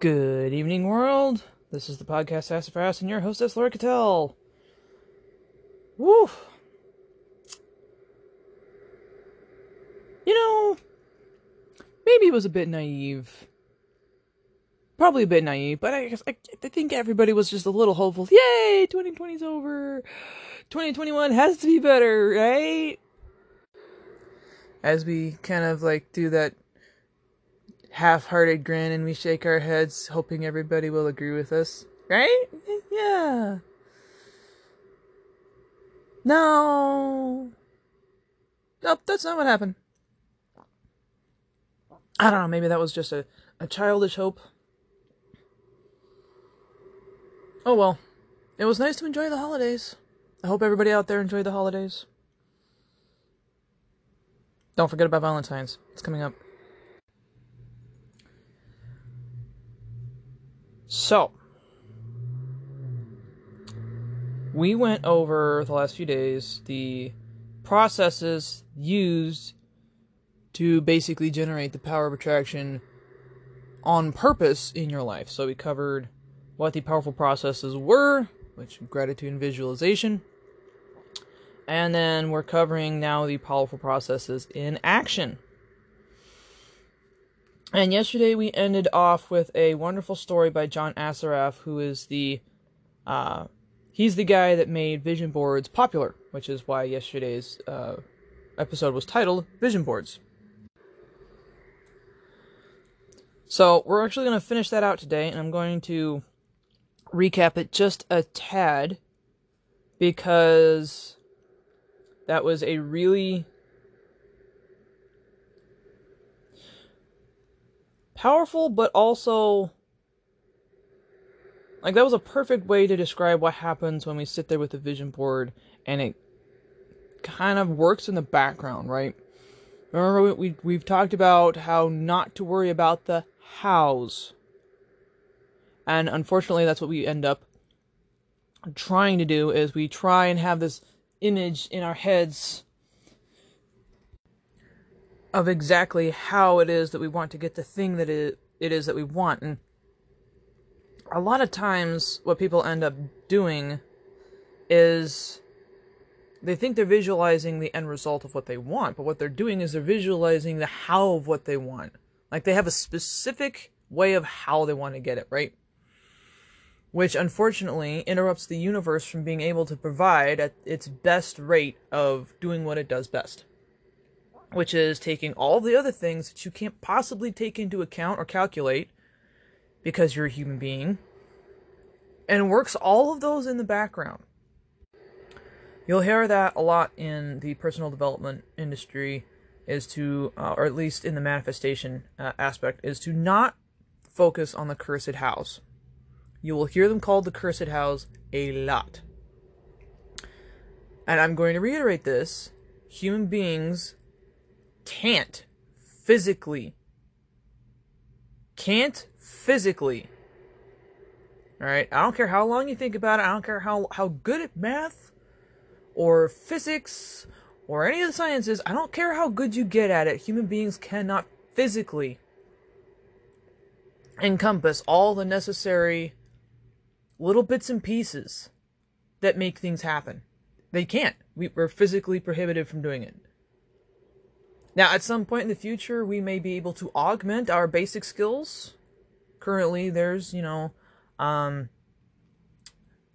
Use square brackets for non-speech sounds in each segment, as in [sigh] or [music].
Good evening, world. This is the podcast Sassafras and your hostess, Laura Cattell. Woo! You know, maybe it was a bit naive. Probably a bit naive, but I guess I, I think everybody was just a little hopeful. Yay! 2020's over. 2021 has to be better, right? As we kind of like do that half-hearted grin and we shake our heads hoping everybody will agree with us. Right? Yeah. No. Nope that's not what happened. I don't know maybe that was just a, a childish hope. Oh well. It was nice to enjoy the holidays. I hope everybody out there enjoyed the holidays. Don't forget about valentine's. It's coming up So, we went over the last few days the processes used to basically generate the power of attraction on purpose in your life. So, we covered what the powerful processes were, which gratitude and visualization. And then we're covering now the powerful processes in action. And yesterday we ended off with a wonderful story by John Assaraf, who is the uh, he's the guy that made vision boards popular, which is why yesterday's uh, episode was titled Vision Boards. So we're actually going to finish that out today, and I'm going to recap it just a tad because that was a really powerful, but also like that was a perfect way to describe what happens when we sit there with a vision board and it kind of works in the background, right? Remember we we've talked about how not to worry about the hows. And unfortunately that's what we end up trying to do is we try and have this image in our heads of exactly how it is that we want to get the thing that it, it is that we want. And a lot of times, what people end up doing is they think they're visualizing the end result of what they want, but what they're doing is they're visualizing the how of what they want. Like they have a specific way of how they want to get it, right? Which unfortunately interrupts the universe from being able to provide at its best rate of doing what it does best which is taking all the other things that you can't possibly take into account or calculate because you're a human being and works all of those in the background. You'll hear that a lot in the personal development industry is to uh, or at least in the manifestation uh, aspect is to not focus on the cursed house. You will hear them called the cursed house a lot. And I'm going to reiterate this. Human beings can't physically can't physically all right i don't care how long you think about it i don't care how how good at math or physics or any of the sciences i don't care how good you get at it human beings cannot physically encompass all the necessary little bits and pieces that make things happen. They can't. We, we're physically prohibited from doing it now, at some point in the future, we may be able to augment our basic skills. Currently, there's, you know, um,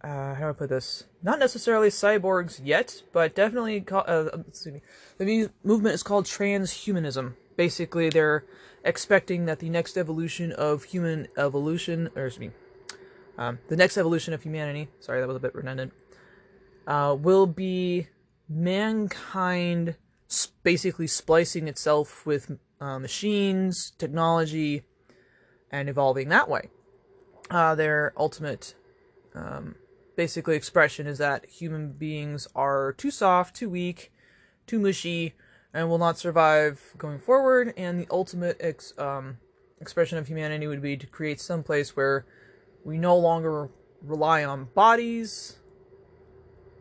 uh, how do I put this? Not necessarily cyborgs yet, but definitely, call, uh, excuse me. The movement is called transhumanism. Basically, they're expecting that the next evolution of human evolution, or excuse me, um, the next evolution of humanity, sorry, that was a bit redundant, uh, will be mankind basically splicing itself with uh, machines, technology, and evolving that way. Uh, their ultimate, um, basically, expression is that human beings are too soft, too weak, too mushy, and will not survive going forward. And the ultimate ex- um, expression of humanity would be to create some place where we no longer rely on bodies.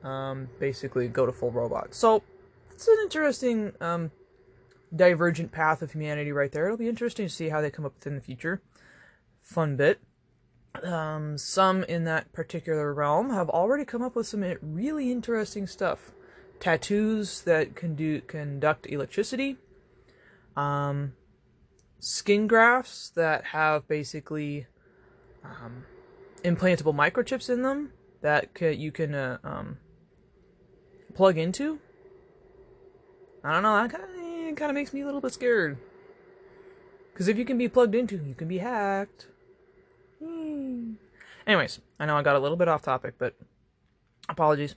Um, basically, go to full robot. So it's an interesting um, divergent path of humanity right there. It'll be interesting to see how they come up with in the future. fun bit. Um, some in that particular realm have already come up with some really interesting stuff. Tattoos that can do conduct electricity. Um, skin grafts that have basically um, implantable microchips in them that you can uh, um, plug into. I don't know. That kind of kind of makes me a little bit scared. Because if you can be plugged into, you can be hacked. Hmm. Anyways, I know I got a little bit off topic, but apologies.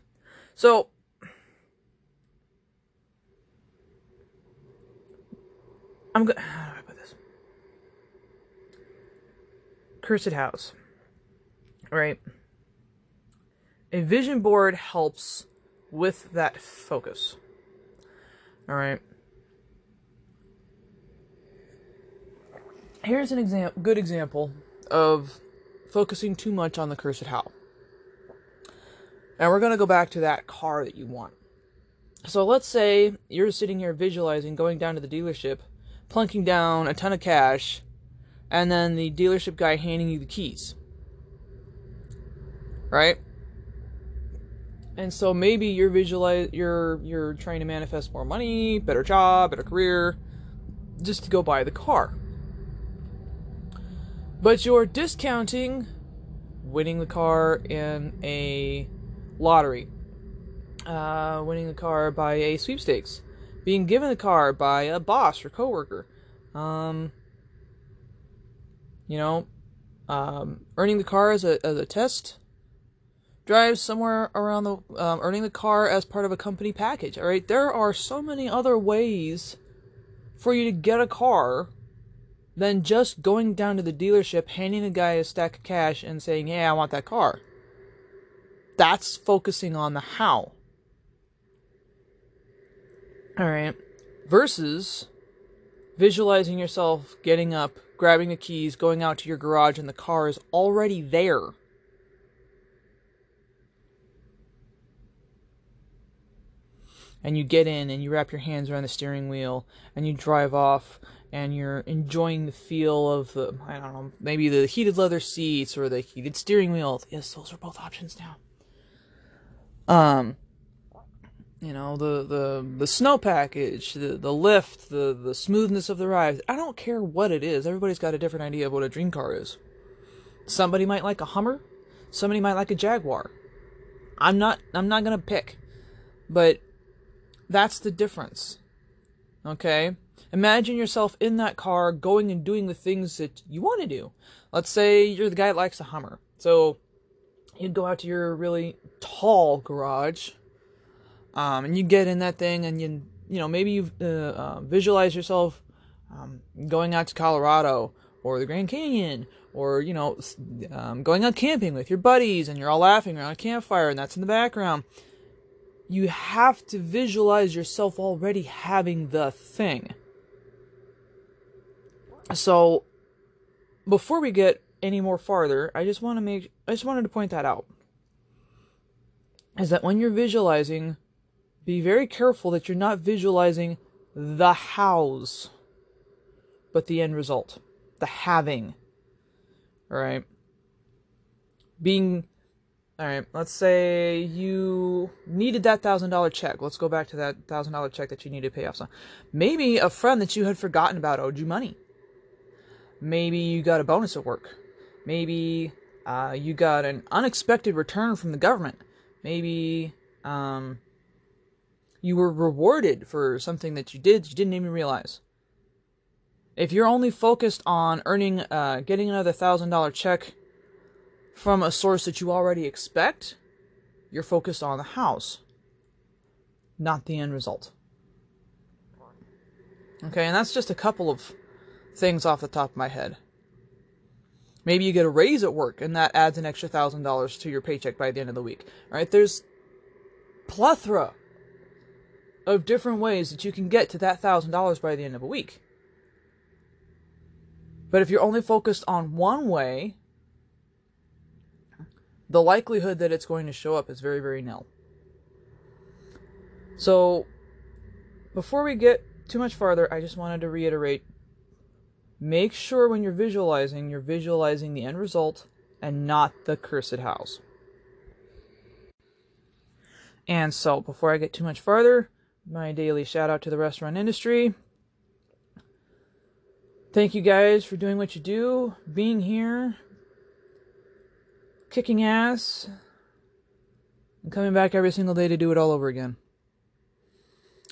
So, I'm good. [sighs] How do I put this? Cursed House. Right? A vision board helps with that focus. Alright? Here's an example, good example of focusing too much on the cursed how. And we're going to go back to that car that you want. So let's say you're sitting here visualizing going down to the dealership, plunking down a ton of cash, and then the dealership guy handing you the keys. Right? And so maybe you're visualize you're you're trying to manifest more money, better job, better career, just to go buy the car. But you're discounting winning the car in a lottery, uh, winning the car by a sweepstakes, being given the car by a boss or coworker, um, you know, um, earning the car as a as a test drive somewhere around the um, earning the car as part of a company package. All right, there are so many other ways for you to get a car than just going down to the dealership, handing a guy a stack of cash, and saying, "Yeah, I want that car." That's focusing on the how. All right, versus visualizing yourself getting up, grabbing the keys, going out to your garage, and the car is already there and you get in and you wrap your hands around the steering wheel and you drive off and you're enjoying the feel of the I don't know maybe the heated leather seats or the heated steering wheel. Yes, those are both options now. Um you know the the the snow package, the the lift, the the smoothness of the ride. I don't care what it is. Everybody's got a different idea of what a dream car is. Somebody might like a Hummer, somebody might like a Jaguar. I'm not I'm not to pick. But that's the difference. Okay? Imagine yourself in that car going and doing the things that you want to do. Let's say you're the guy that likes a Hummer. So you'd go out to your really tall garage um, and you get in that thing and you, you know, maybe you uh, uh, visualize yourself um, going out to Colorado or the Grand Canyon or, you know, um, going out camping with your buddies and you're all laughing around a campfire and that's in the background you have to visualize yourself already having the thing. So, before we get any more farther, I just want to make I just wanted to point that out. Is that when you're visualizing, be very careful that you're not visualizing the hows, but the end result, the having. All right? Being all right, let's say you needed that thousand dollar check. Let's go back to that thousand dollar check that you needed to pay off. So maybe a friend that you had forgotten about owed you money. Maybe you got a bonus at work. Maybe uh, you got an unexpected return from the government. Maybe um, you were rewarded for something that you did you didn't even realize. If you're only focused on earning, uh, getting another thousand dollar check from a source that you already expect, you're focused on the house, not the end result. Okay, and that's just a couple of things off the top of my head. Maybe you get a raise at work and that adds an extra thousand dollars to your paycheck by the end of the week. All right, there's plethora of different ways that you can get to that thousand dollars by the end of a week. But if you're only focused on one way, the likelihood that it's going to show up is very, very nil. So, before we get too much farther, I just wanted to reiterate make sure when you're visualizing, you're visualizing the end result and not the cursed house. And so, before I get too much farther, my daily shout out to the restaurant industry. Thank you guys for doing what you do, being here, kicking ass, and coming back every single day to do it all over again.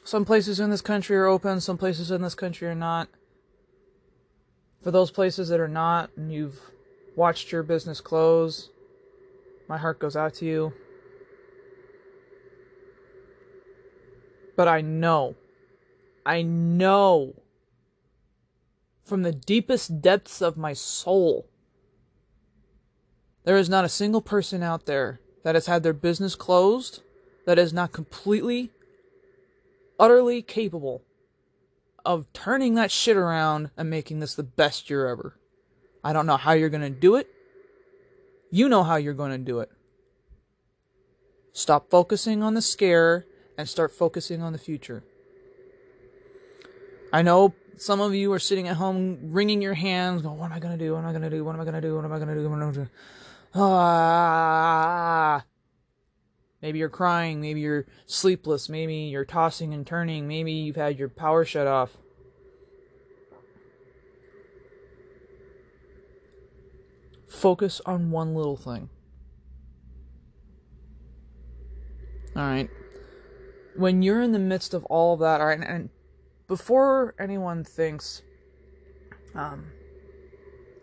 Some places in this country are open, some places in this country are not. For those places that are not, and you've watched your business close, my heart goes out to you. But I know, I know from the deepest depths of my soul, there is not a single person out there that has had their business closed that is not completely, utterly capable of turning that shit around and making this the best year ever. I don't know how you're going to do it. You know how you're going to do it. Stop focusing on the scare and start focusing on the future. I know some of you are sitting at home wringing your hands, going, What am I going to do? What am I going to do? What am I going to do? What am I going to do? What am I going to do? Ah. Maybe you're crying. Maybe you're sleepless. Maybe you're tossing and turning. Maybe you've had your power shut off. Focus on one little thing. All right. When you're in the midst of all of that, all right, and, and before anyone thinks um,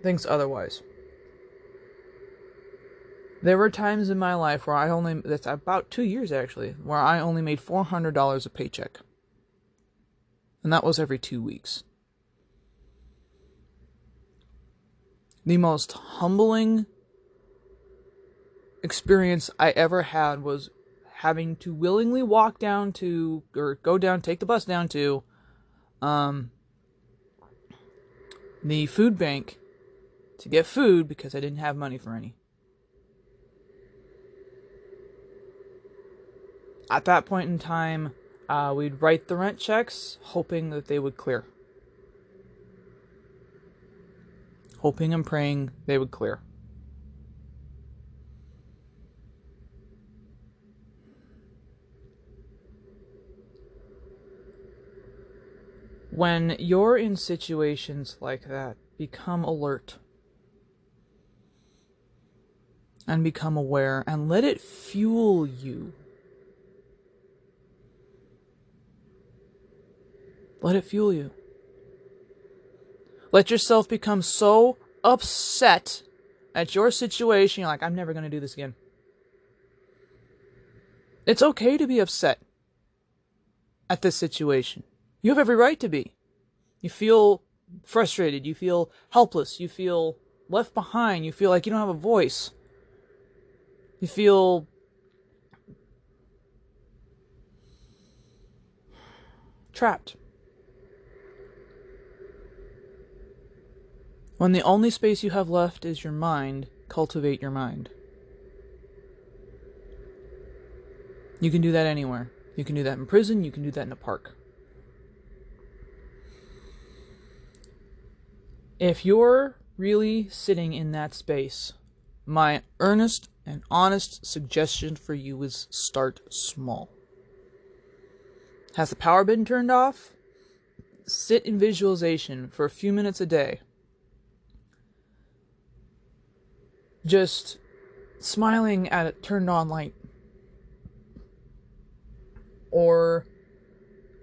thinks otherwise, there were times in my life where I only, that's about two years actually, where I only made $400 a paycheck. And that was every two weeks. The most humbling experience I ever had was having to willingly walk down to, or go down, take the bus down to, um, the food bank to get food because I didn't have money for any. At that point in time, uh, we'd write the rent checks, hoping that they would clear. Hoping and praying they would clear. When you're in situations like that, become alert and become aware and let it fuel you. Let it fuel you. Let yourself become so upset at your situation, you're like, I'm never going to do this again. It's okay to be upset at this situation. You have every right to be. You feel frustrated, you feel helpless, you feel left behind, you feel like you don't have a voice. You feel trapped. When the only space you have left is your mind, cultivate your mind. You can do that anywhere. You can do that in prison, you can do that in a park. If you're really sitting in that space, my earnest and honest suggestion for you is start small. Has the power been turned off? Sit in visualization for a few minutes a day. Just smiling at a turned on light. Or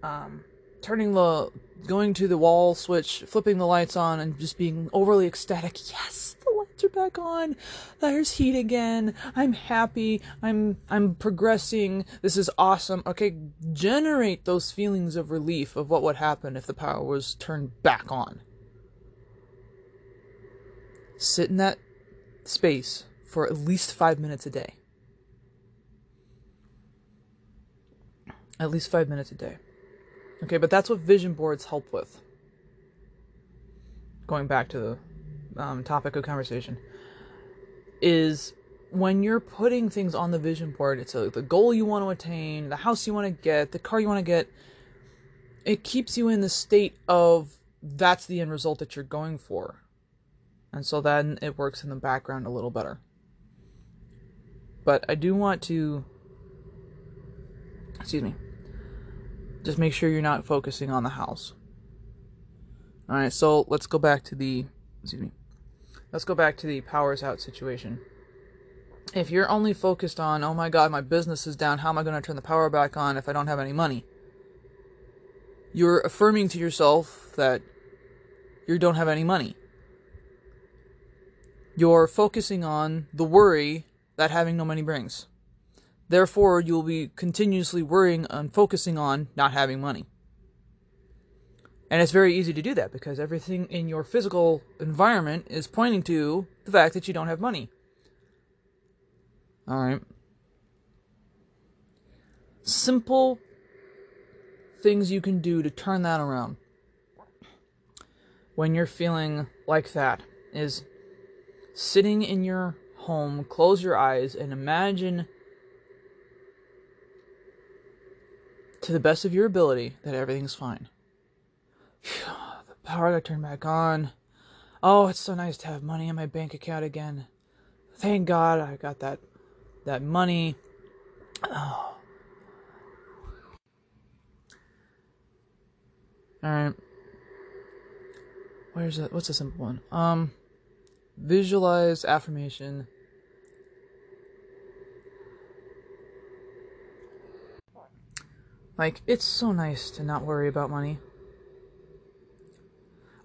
um, turning the going to the wall switch flipping the lights on and just being overly ecstatic. Yes the lights are back on. There's heat again. I'm happy. I'm i'm progressing. This is awesome. Okay generate those feelings of relief of what would happen if the power was turned back on. Sit in that space for at least five minutes a day. At least five minutes a day. Okay, but that's what vision boards help with. Going back to the um, topic of conversation, is when you're putting things on the vision board, it's a, the goal you want to attain, the house you want to get, the car you want to get. It keeps you in the state of that's the end result that you're going for. And so then it works in the background a little better. But I do want to, excuse me, just make sure you're not focusing on the house. All right, so let's go back to the, excuse me, let's go back to the powers out situation. If you're only focused on, oh my god, my business is down, how am I going to turn the power back on if I don't have any money? You're affirming to yourself that you don't have any money. You're focusing on the worry that having no money brings. Therefore, you'll be continuously worrying and focusing on not having money. And it's very easy to do that because everything in your physical environment is pointing to the fact that you don't have money. All right. Simple things you can do to turn that around when you're feeling like that is sitting in your home, close your eyes, and imagine to the best of your ability that everything's fine. the power got turned back on. Oh, it's so nice to have money in my bank account again. Thank God I got that that money. Oh. [sighs] All right. Where's that? What's a simple one? Um, visualize affirmation. Like, it's so nice to not worry about money.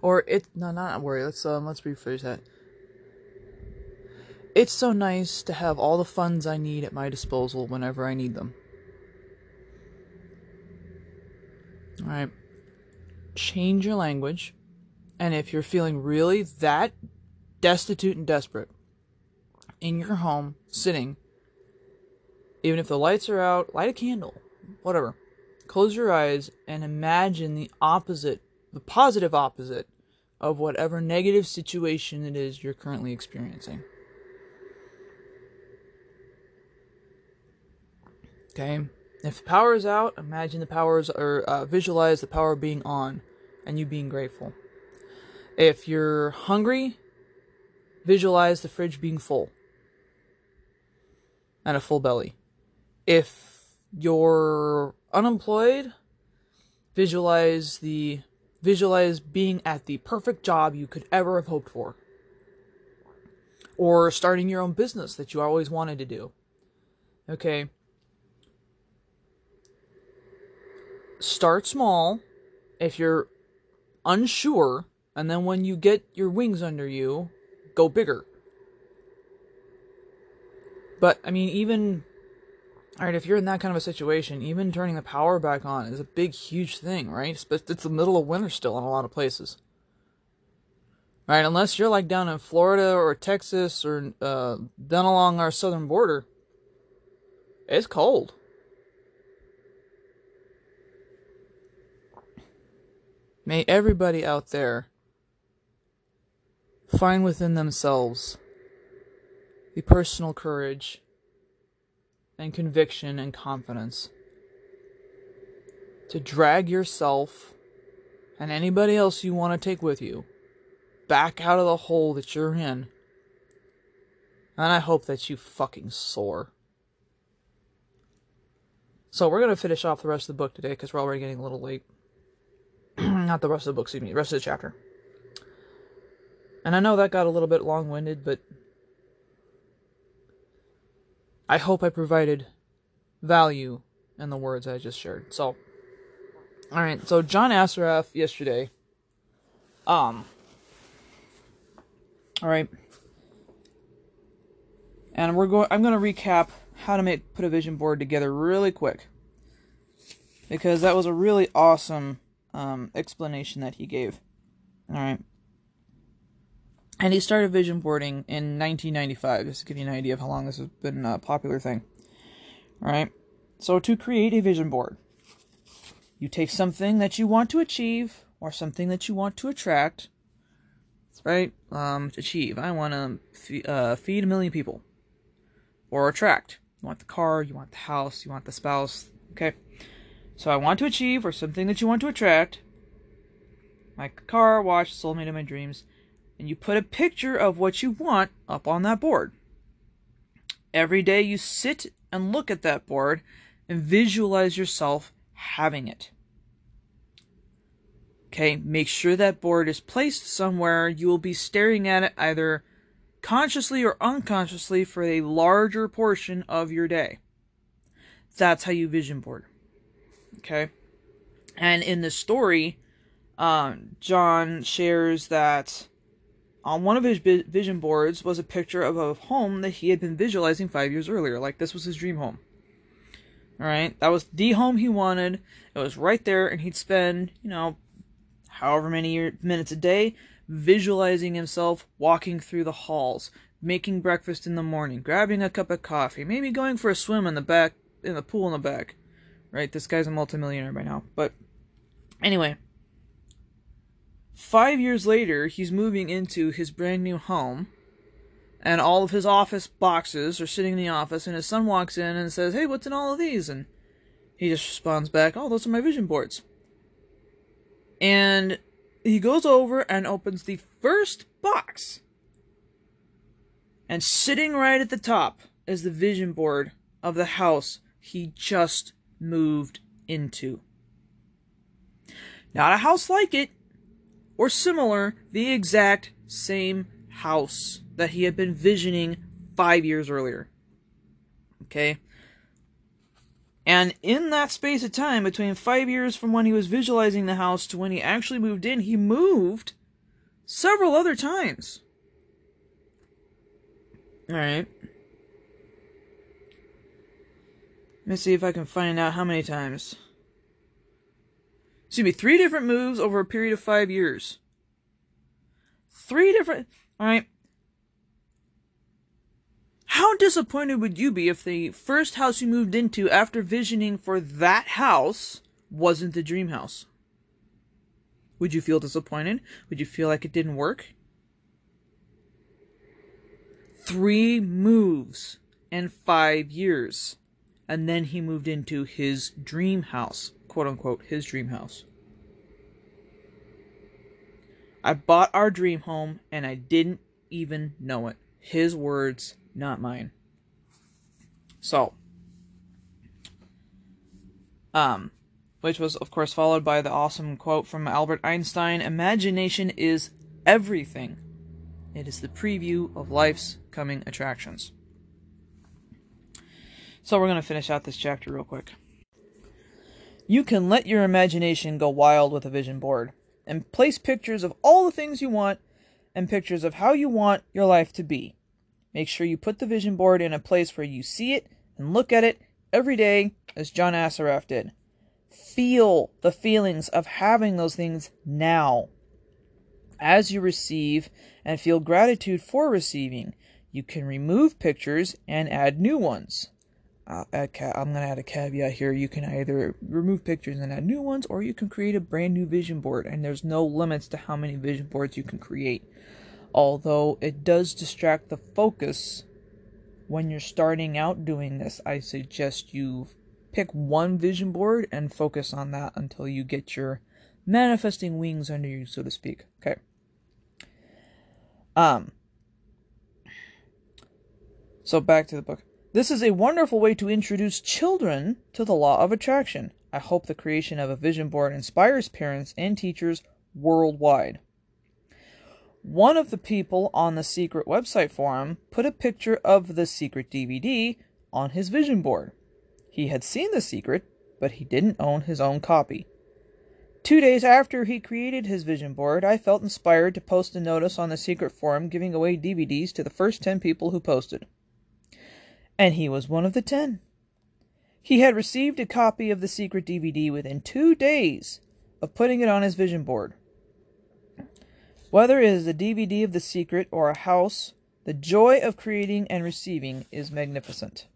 Or it no not worry, let's um let's rephrase that. It's so nice to have all the funds I need at my disposal whenever I need them. Alright. Change your language. And if you're feeling really that destitute and desperate in your home, sitting, even if the lights are out, light a candle, whatever. Close your eyes and imagine the opposite, the positive opposite of whatever negative situation it is you're currently experiencing. Okay? If the power is out, imagine the powers or uh, visualize the power being on and you being grateful. If you're hungry, visualize the fridge being full and a full belly. If you're unemployed, visualize the visualize being at the perfect job you could ever have hoped for. Or starting your own business that you always wanted to do. Okay? start small if you're unsure, and then when you get your wings under you, go bigger. But, I mean, even. Alright, if you're in that kind of a situation, even turning the power back on is a big, huge thing, right? But it's the middle of winter still in a lot of places. Right, unless you're like down in Florida or Texas or uh, down along our southern border, it's cold. May everybody out there find within themselves the personal courage and conviction and confidence to drag yourself and anybody else you want to take with you back out of the hole that you're in. And I hope that you fucking soar. So we're to finish off the rest of the book today because we're already getting a little late. [clears throat] not the rest of the book, excuse me, the rest of the chapter. And I know that got a little bit long winded, but I hope I provided value in the words I just shared. So, alright, so John Assaraf yesterday, um, alright, and we're going, I'm going to recap how to make, put a vision board together really quick. Because that was a really awesome um, explanation that he gave. All right. And he started vision boarding in 1995, just to give you an idea of how long this has been a popular thing. All right. So, to create a vision board, you take something that you want to achieve or something that you want to attract, right? Um, achieve. I want to uh, feed a million people. Or attract. You want the car, you want the house, you want the spouse. Okay. So I want to achieve, or something that you want to attract, my car, watch, soulmate of my dreams, and you put a picture of what you want up on that board. Every day you sit and look at that board and visualize yourself having it. Okay, make sure that board is placed somewhere you will be staring at it either consciously or unconsciously for a larger portion of your day. That's how you vision board. Okay? And in the story, um, John shares that on one of his vision boards was a picture of a home that he had been visualizing five years earlier. Like this was his dream home. All right, that was the home he wanted. It was right there, and he'd spend, you know, however many minutes a day visualizing himself walking through the halls, making breakfast in the morning, grabbing a cup of coffee, maybe going for a swim in the back in the pool in the back. Right? This guy's a multimillionaire by now. But anyway, 5 years later, he's moving into his brand new home and all of his office boxes are sitting in the office and his son walks in and says, "Hey, what's in all of these?" and he just responds back, "Oh, those are my vision boards." And he goes over and opens the first box. And sitting right at the top is the vision board of the house he just moved into. Not a house like it, or similar, the exact same house that he had been visioning five years earlier. Okay? And in that space of time, between five years from when he was visualizing the house to when he actually moved in, he moved several other times. Alright. Let me see if I can find out how many times. Excuse me, three different moves over a period of five years. Three different. Alright. How disappointed would you be if the first house you moved into after visioning for that house wasn't the dream house? Would you feel disappointed? Would you feel like it didn't work? Three moves and five years. And then he moved into his dream house, quote unquote, his dream house. I bought our dream home and I didn't even know it. His words, not mine. So, um, which was of course followed by the awesome quote from Albert Einstein Imagination is everything. It is the preview of life's coming attractions. So, we're going to finish out this chapter real quick. You can let your imagination go wild with a vision board and place pictures of all the things you want and pictures of how you want your life to be. Make sure you put the vision board in a place where you see it and look at it every day, as John Assaraf did. Feel the feelings of having those things now. As you receive and feel gratitude for receiving, you can remove pictures and add new ones. Uh, ca- I'm going to add a caveat here. You can either remove pictures and add new ones, or you can create a brand new vision board, and there's no limits to how many vision boards you can create although it does distract the focus when you're starting out doing this. I suggest you pick one vision board and focus on that until you get your manifesting wings under you, so to speak. Okay. Um. So back to the book. This is a wonderful way to introduce children to the law of attraction. I hope the creation of a vision board inspires parents and teachers worldwide. One of the people on the secret website forum put a picture of the secret DVD on his vision board. He had seen the secret, but he didn't own his own copy. Two days after he created his vision board, I felt inspired to post a notice on the secret forum giving away DVDs to the first 10 people who posted. And he was one of the 10. He had received a copy of the secret DVD within two days of putting it on his vision board. Whether it is a DVD of The Secret or a house, the joy of creating and receiving is magnificent.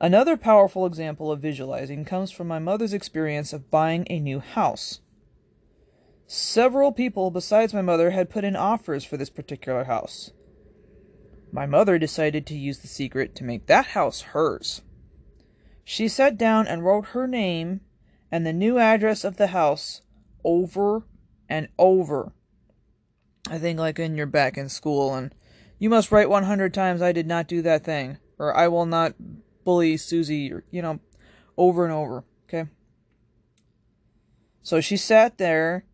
Another powerful example of visualizing comes from my mother's experience of buying a new house. Several people besides my mother had put in offers for this particular house. My mother decided to use the secret to make that house hers. She sat down and wrote her name and the new address of the house over and over. I think like when you're back in school and you must write 100 times I did not do that thing or I will not bully Susie or you know over and over, okay? So she sat there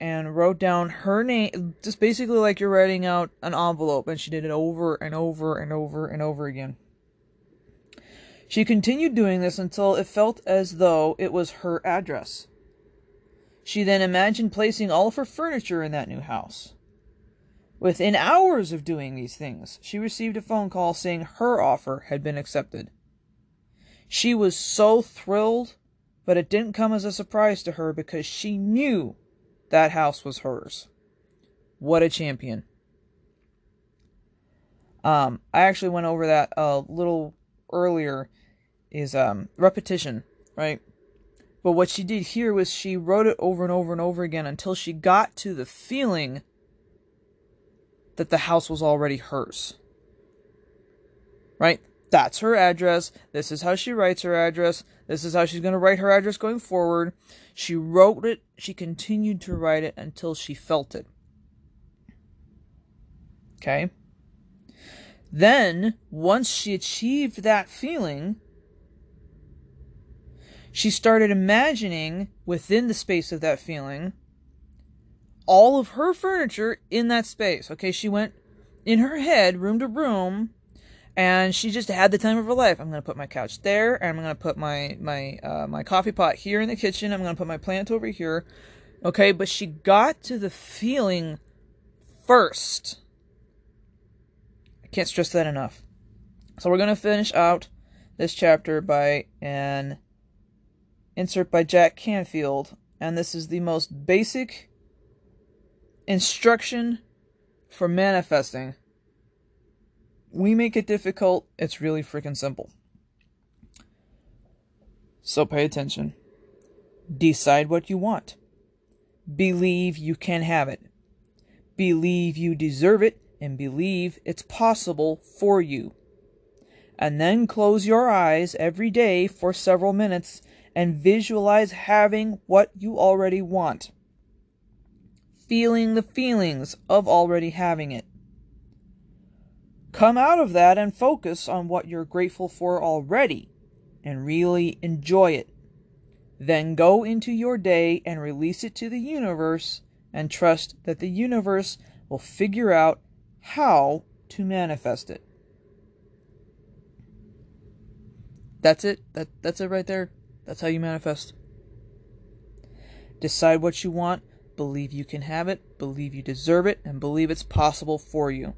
and wrote down her name, just basically like you're writing out an envelope, and she did it over and over and over and over again. She continued doing this until it felt as though it was her address. She then imagined placing all of her furniture in that new house. Within hours of doing these things, she received a phone call saying her offer had been accepted. She was so thrilled, but it didn't come as a surprise to her because she knew that house was hers. What a champion. Um, I actually went over that a little earlier is um repetition, right? But what she did here was she wrote it over and over and over again until she got to the feeling that the house was already hers. Right? That's her address. This is how she writes her address. This is how she's going to write her address going forward. She wrote it, she continued to write it until she felt it. Okay? Then, once she achieved that feeling, she started imagining within the space of that feeling all of her furniture in that space. Okay, she went in her head, room to room, and she just had the time of her life. I'm gonna put my couch there, and I'm gonna put my my uh, my coffee pot here in the kitchen. I'm gonna put my plant over here. Okay, but she got to the feeling first. I can't stress that enough. So we're gonna finish out this chapter by an insert by Jack Canfield, and this is the most basic instruction for manifesting we make it difficult, it's really freaking simple. So pay attention. Decide what you want. Believe you can have it. Believe you deserve it and believe it's possible for you. And then close your eyes every day for several minutes and visualize having what you already want. Feeling the feelings of already having it. Come out of that and focus on what you're grateful for already and really enjoy it. Then go into your day and release it to the universe and trust that the universe will figure out how to manifest it. That's it. That that's it right there. That's how you manifest. Decide what you want, believe you can have it, believe you deserve it, and believe it's possible for you.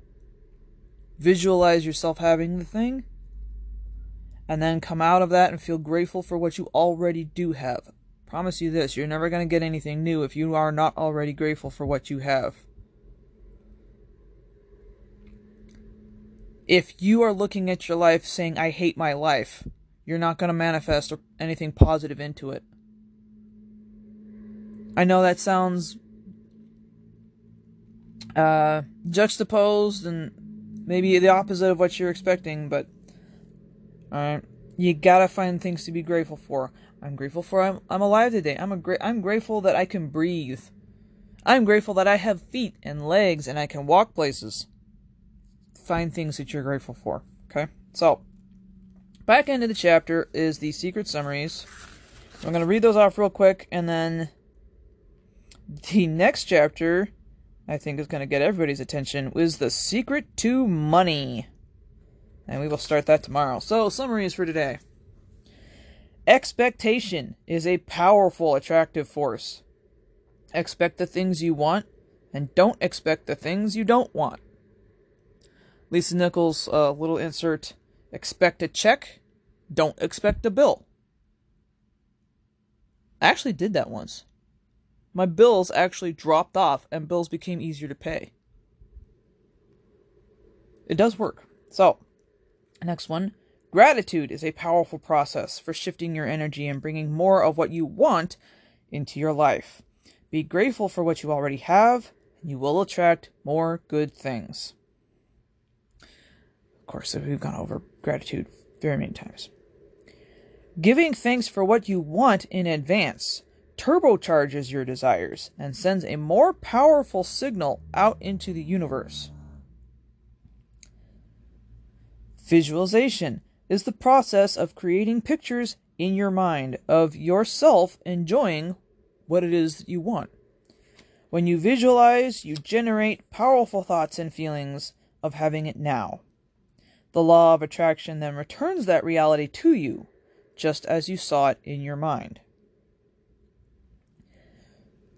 Visualize yourself having the thing, and then come out of that and feel grateful for what you already do have. Promise you this you're never going to get anything new if you are not already grateful for what you have. If you are looking at your life saying, I hate my life, you're not going to manifest anything positive into it. I know that sounds uh, juxtaposed and maybe the opposite of what you're expecting, but alright, you gotta find things to be grateful for. I'm grateful for I'm, I'm alive today. I'm a gra- I'm grateful that I can breathe. I'm grateful that I have feet and legs and I can walk places. Find things that you're grateful for. Okay, so back into the chapter is the secret summaries. I'm gonna read those off real quick, and then the next chapter I think is going to get everybody's attention is The Secret to Money. And we will start that tomorrow. So, summaries for today. Expectation is a powerful attractive force. Expect the things you want and don't expect the things you don't want. Lisa Nichols, uh, little insert expect a check, don't expect a bill. I actually did that once my bills actually dropped off and bills became easier to pay. It does work. So, next one. Gratitude is a powerful process for shifting your energy and bringing more of what you want into your life. Be grateful for what you already have, and you will attract more good things. Of course, we've gone over gratitude very many times. Giving thanks for what you want in advance turbocharges your desires and sends a more powerful signal out into the universe. Visualization is the process of creating pictures in your mind of yourself enjoying what it is that you want. When you visualize, you generate powerful thoughts and feelings of having it now. The law of attraction then returns that reality to you, just as you saw it in your mind.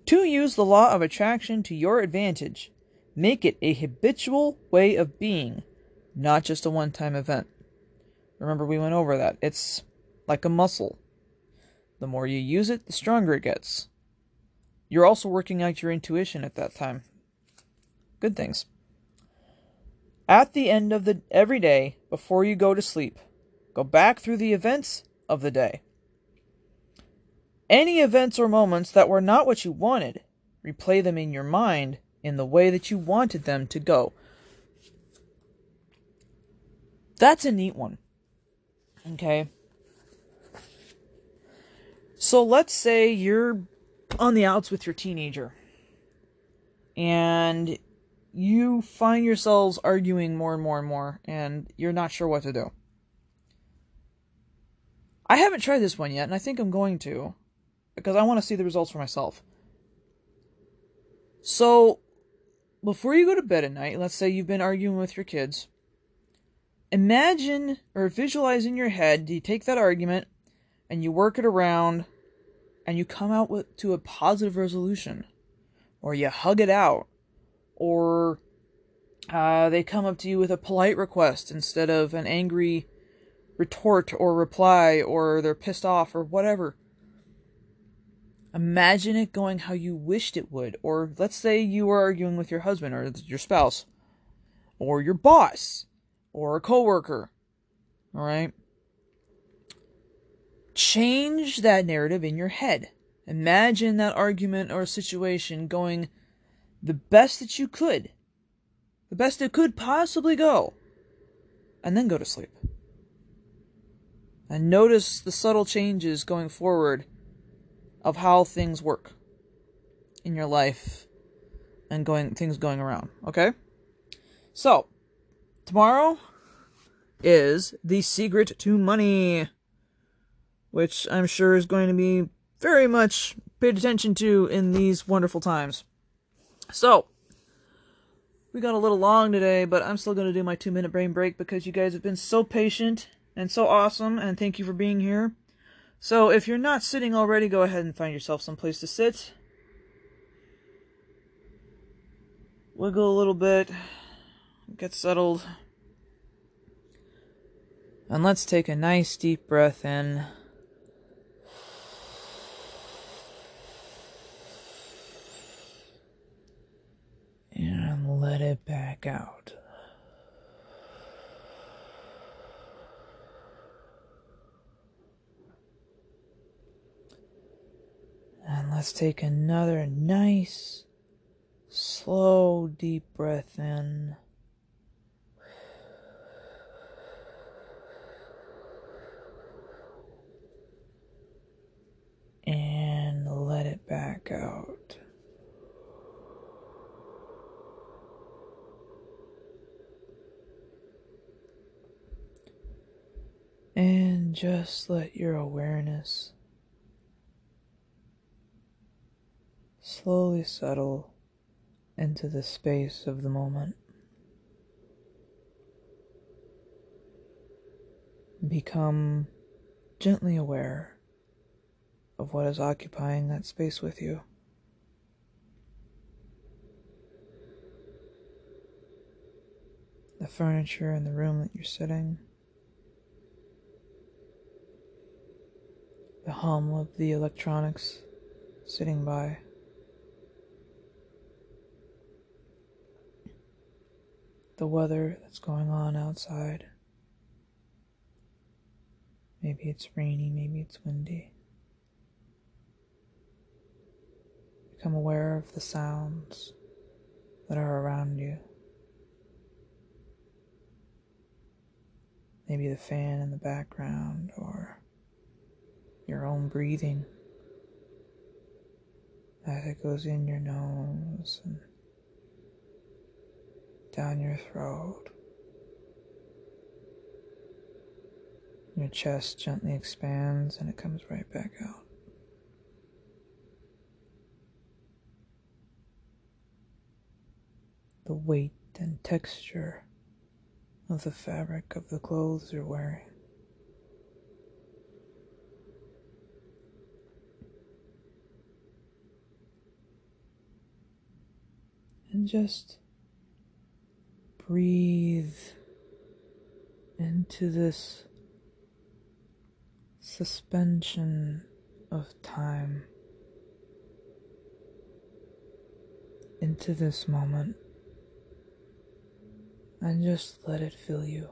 To use the law of attraction to your advantage, make it a habitual way of being, not just a one time event. Remember, we went over that. It's like a muscle. The more you use it, the stronger it gets. You're also working out your intuition at that time. Good things. At the end of the every day before you go to sleep, go back through the events of the day. Any events or moments that were not what you wanted, replay them in your mind in the way that you wanted them to go. That's a neat one. Okay. So let's say you're on the outs with your teenager and you find yourselves arguing more and more and more and you're not sure what to do. I haven't tried this one yet and I think I'm going to because I want to see the results for myself. So, before you go to bed at night, let's say you've been arguing with your kids, imagine or visualize in your head, you take that argument and you work it around and you come out with to a positive resolution or you hug it out or uh, they come up to you with a polite request instead of an angry retort or reply or they're pissed off or whatever imagine it going how you wished it would or let's say you were arguing with your husband or your spouse or your boss or a coworker all right change that narrative in your head. Imagine that argument or situation going the best that you could, the best it could possibly go, and then go to sleep. And notice the subtle changes going forward of how things work in your life and going things going around, okay? So, tomorrow is the secret to money which I'm sure is going to be very much paid attention to in these wonderful times. So, we got a little long today, but I'm still going to do my two minute brain break because you guys have been so patient and so awesome, and thank you for being here. So, if you're not sitting already, go ahead and find yourself some place to sit. Wiggle a little bit, get settled, and let's take a nice deep breath in. and let it back out. And let's take another nice, slow, deep breath in. And let it back out. And just let your awareness slowly settle into the space of the moment. Become gently aware of what is occupying that space with you. The furniture in the room that you're sitting. the hum of the electronics sitting by. The weather that's going on outside. Maybe it's rainy, maybe it's windy. Become aware of the sounds that are around you. Maybe the fan in the background or your own breathing. as it goes in your nose and down your throat. Your chest gently expands and it comes right back out. The weight and texture of the fabric of the clothes you're wearing. And just breathe into this suspension of time, into this moment, and just let it fill you.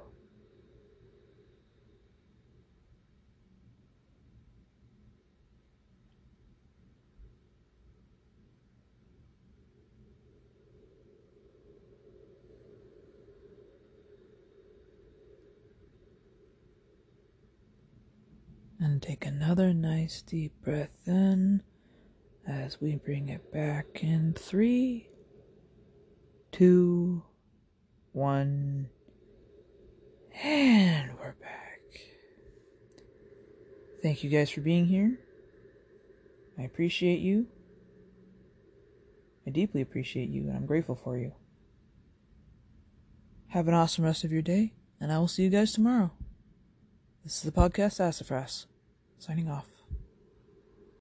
And take another nice deep breath in as we bring it back in three, two, one, and we're back. Thank you guys for being here. I appreciate you. I deeply appreciate you, and I'm grateful for you. Have an awesome rest of your day, and I will see you guys tomorrow. This is the podcast Sassafras signing off.